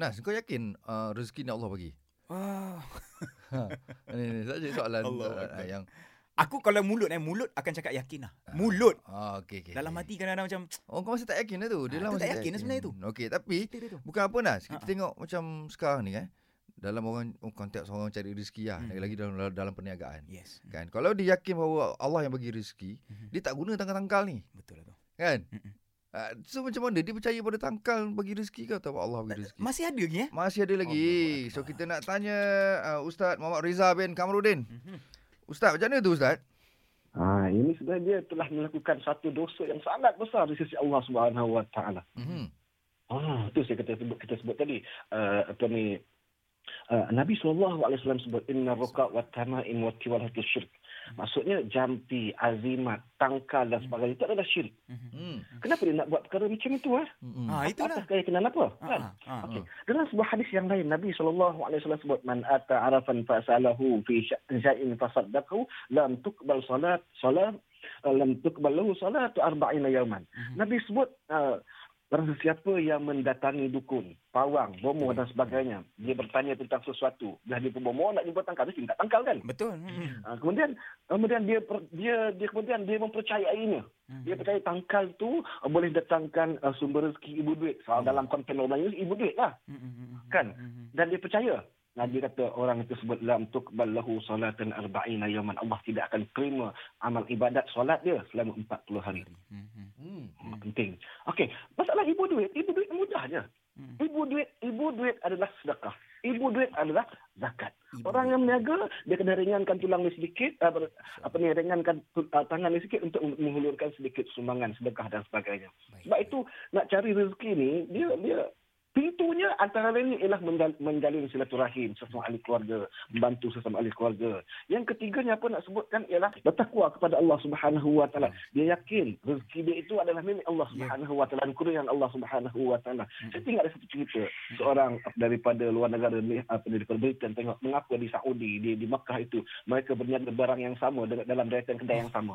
Nas, kau yakin uh, rezeki ni Allah bagi? Wah. Ha. Ini, ini saja soalan Allah uh, yang Aku kalau mulut eh, mulut akan cakap yakin lah. Mulut. ah okey okey. Dalam hati kadang-kadang macam, Oh kau masih tak yakin lah tu. Dia Ah, lah masih tak yakin lah sebenarnya tu. Okey, tapi tu. bukan apa Nas. Kita Ha-ha. tengok macam sekarang ni kan. Dalam orang oh, konteks orang cari rezeki lah. Hmm. Lagi-lagi dalam dalam perniagaan. Yes. Kan. Kalau dia yakin bahawa Allah yang bagi rezeki, Mhm. dia tak guna tangkal-tangkal ni. Betul lah tu. Kan? Mm-mm. Uh, so macam mana dia percaya pada tangkal bagi rezeki ke atau Allah bagi rezeki? Masih ada lagi eh? Masih ada lagi. Allah So kita nak tanya uh, Ustaz Muhammad Riza bin Kamarudin. Mhm. Ustaz macam mana tu Ustaz? Ha, ini sebenarnya dia telah melakukan satu dosa yang sangat besar di sisi Allah Subhanahu Wa Taala. Mhm. Ah, itu saya kata sebut kita sebut tadi uh, apa ni uh, Nabi sallallahu alaihi wasallam sebut inna ruqa wa tamaim wa tiwalatu syirk. Maksudnya jampi, azimat, tangkal dan sebagainya itu adalah syirik. Mhm. Hmm. Kenapa dia nak buat perkara macam itu ah? Mhm. Ah, itulah. Atas keyakinan apa? Ah, Kan? ah, ah. Okey. Dalam sebuah hadis yang lain Nabi sallallahu alaihi wasallam sebut man ata arafan fasalahu fi sya'in fasaddaqahu lam tuqbal salat salat lam tuqbal lahu salatu arba'ina yawman. Mhm. Nabi sebut uh, Barang sesiapa yang mendatangi dukun, pawang, bomo dan sebagainya, dia bertanya tentang sesuatu. Dia pun bomo nak jumpa tangkal, dia minta tangkal kan? Betul. Mhm. Uh, kemudian kemudian dia per, dia dia kemudian dia mempercayainya. Mhm. Dia percaya tangkal tu uh, boleh datangkan uh, sumber rezeki ibu duit. Soal dalam konteks orang Melayu ibu duit lah. Kan? Dan dia percaya. Nabi kata orang itu sebut lam tuqbal lahu salatan arba'ina yawman. Allah tidak akan terima amal ibadat solat dia selama 40 hari. Hmm. Hmm. Penting. Okey, masalah ibu duit, ibu duit mudah je. Mhm. Ibu duit, ibu duit adalah sedekah. Ibu duit adalah zakat. Ibu Orang yang berniaga dia kena ringankan tulang ni sedikit, uh, ber- apa ni ringankan uh, tangan ni sedikit untuk menghulurkan sedikit sumbangan sedekah dan sebagainya. Baik. Sebab itu nak cari rezeki ni dia dia pintunya antara lain ialah menjal- menjalin silaturahim sesama ahli keluarga, membantu sesama ahli keluarga. Yang ketiganya apa nak sebutkan ialah bertakwa kepada Allah Subhanahu wa taala. Dia yakin rezeki dia itu adalah milik Allah Ya. Subhanahu wa taala dan kurniaan Allah Subhanahu wa taala. Mhm. Saya tinggal ada satu cerita seorang daripada luar negara ni apa ni daripada Britain tengok mengapa di Saudi di di Makkah itu mereka berniaga barang yang sama dalam deretan kedai yang sama.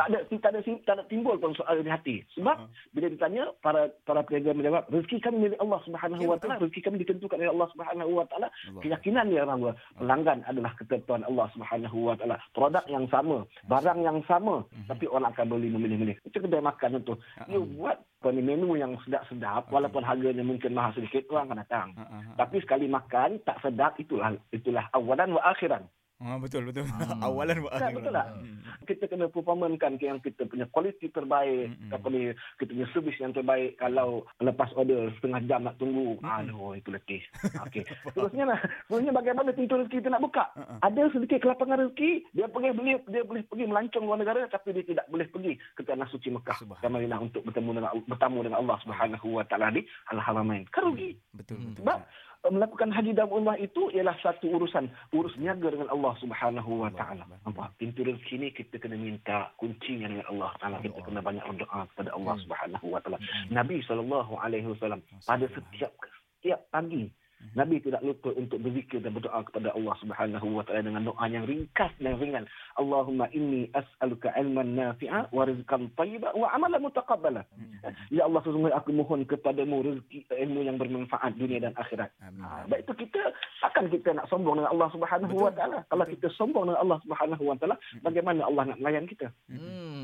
Tak ada tak ada tak ada timbul pun soal di hati. Sebab bila ditanya para para peniaga menjawab rezeki kami milik Allah Subhanahu Ya, wa taala, rezeki kami ditentukan oleh Allah Subhanahu wa taala. Keyakinan dia orang tua, pelanggan adalah ketentuan Allah Subhanahu wa taala. Produk yang sama, barang yang sama, Mhm. tapi orang akan beli memilih-milih. Itu kedai makan itu. Ha, You ha. buat apa menu yang sedap-sedap walaupun harganya mungkin mahal sedikit orang akan datang. Tapi sekali makan tak sedap itulah itulah awalan wa akhiran. Ah, betul betul. Hmm. Awalan buat Tak, betul tak? Hmm. kita kena performankan yang kita punya kualiti terbaik, Mm-mm. apa ni, kita punya servis yang terbaik. Kalau lepas order setengah jam nak tunggu, Mm-mm. aduh itu letih. Okey. Terusnya lah, sebenarnya bagaimana pintu rezeki itu nak buka? Uh-uh. Ada sedikit kelapangan rezeki, dia pergi beli, dia boleh pergi melancong luar negara tapi dia tidak boleh pergi ke tanah suci Mekah dan Madinah untuk bertemu dengan bertamu dengan Allah Subhanahu wa taala di Al-Haramain. Kan rugi. Betul Hmm. betul. Sebab uh, melakukan haji dan umrah itu ialah satu urusan urus niaga dengan Allah Subhanahu wa taala. Nampak? Pintu rezeki ni kita kena minta kuncinya dengan Allah Taala. Kita kena banyak berdoa kepada Allah Hmm. Subhanahu wa taala. Hmm. Nabi sallallahu alaihi wasallam pada setiap setiap pagi. Nabi tidak lupa untuk berzikir dan berdoa kepada Allah Subhanahu wa taala dengan doa yang ringkas dan ringan. Allahumma inni as'aluka ilman nafi'a wa rizqan thayyiban wa amalan mutaqabbala. Hmm. Ya Allah sesungguhnya aku mohon kepadamu rezeki ilmu yang bermanfaat dunia dan akhirat. Amin. Ha, baik itu kita takkan kita nak sombong dengan Allah Subhanahu wa taala. Kalau kita sombong dengan Allah Subhanahu wa taala, bagaimana Allah nak melayan kita? Hmm.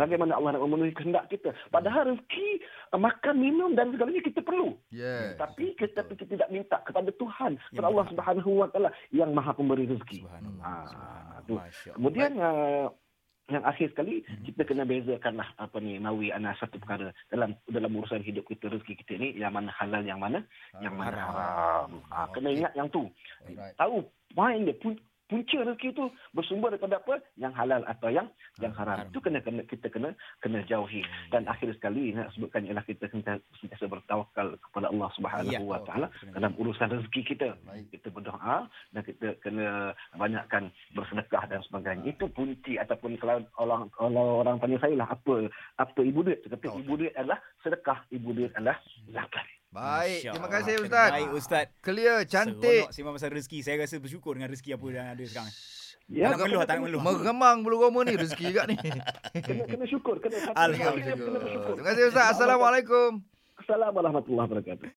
Bagaimana Allah nak memenuhi kehendak kita? Padahal rezeki, eh, makan, minum dan segalanya kita perlu. Yes. Tapi kita, kita tidak minta kepada Tuhan, kepada Allah Subhanahu wa taala yang Maha pemberi rezeki. Subhanallah. Ah, Allah. Kemudian uh, yang akhir sekali Mhm. kita kena bezakanlah apa ni nawi ana satu perkara dalam dalam urusan hidup kita rezeki kita ni yang mana halal yang mana yang mana Haram. haram. Ha, kena Okey. ingat yang tu. Alright. Tahu point dia punca rezeki itu bersumber daripada apa? Yang halal atau yang yang haram. Itu kena kena kita kena kena jauhi. Dan akhir sekali nak sebutkan ialah kita kena sentiasa bertawakal kepada Allah Subhanahu Ya. wa taala dalam urusan rezeki kita. Baik. Kita berdoa dan kita kena banyakkan bersedekah dan sebagainya. Itu punci ataupun kalau orang kalau orang tanya saya lah apa apa ibu duit? Saya kata ibu duit adalah sedekah, ibu duit adalah zakat. Baik. Masya Terima Allah. kasih Ustaz. Baik Ustaz. Clear, cantik. Seronok sembang pasal rezeki. Saya rasa bersyukur dengan rezeki apa yang ada sekarang. Ya, Tak nak meluah, tak nak meluah. Meremang bulu roma ni rezeki kat ni. kena kena syukur, kena Alhamdulillah. kena bersyukur. Terima kasih Ustaz. Assalamualaikum. Assalamualaikum warahmatullahi wabarakatuh.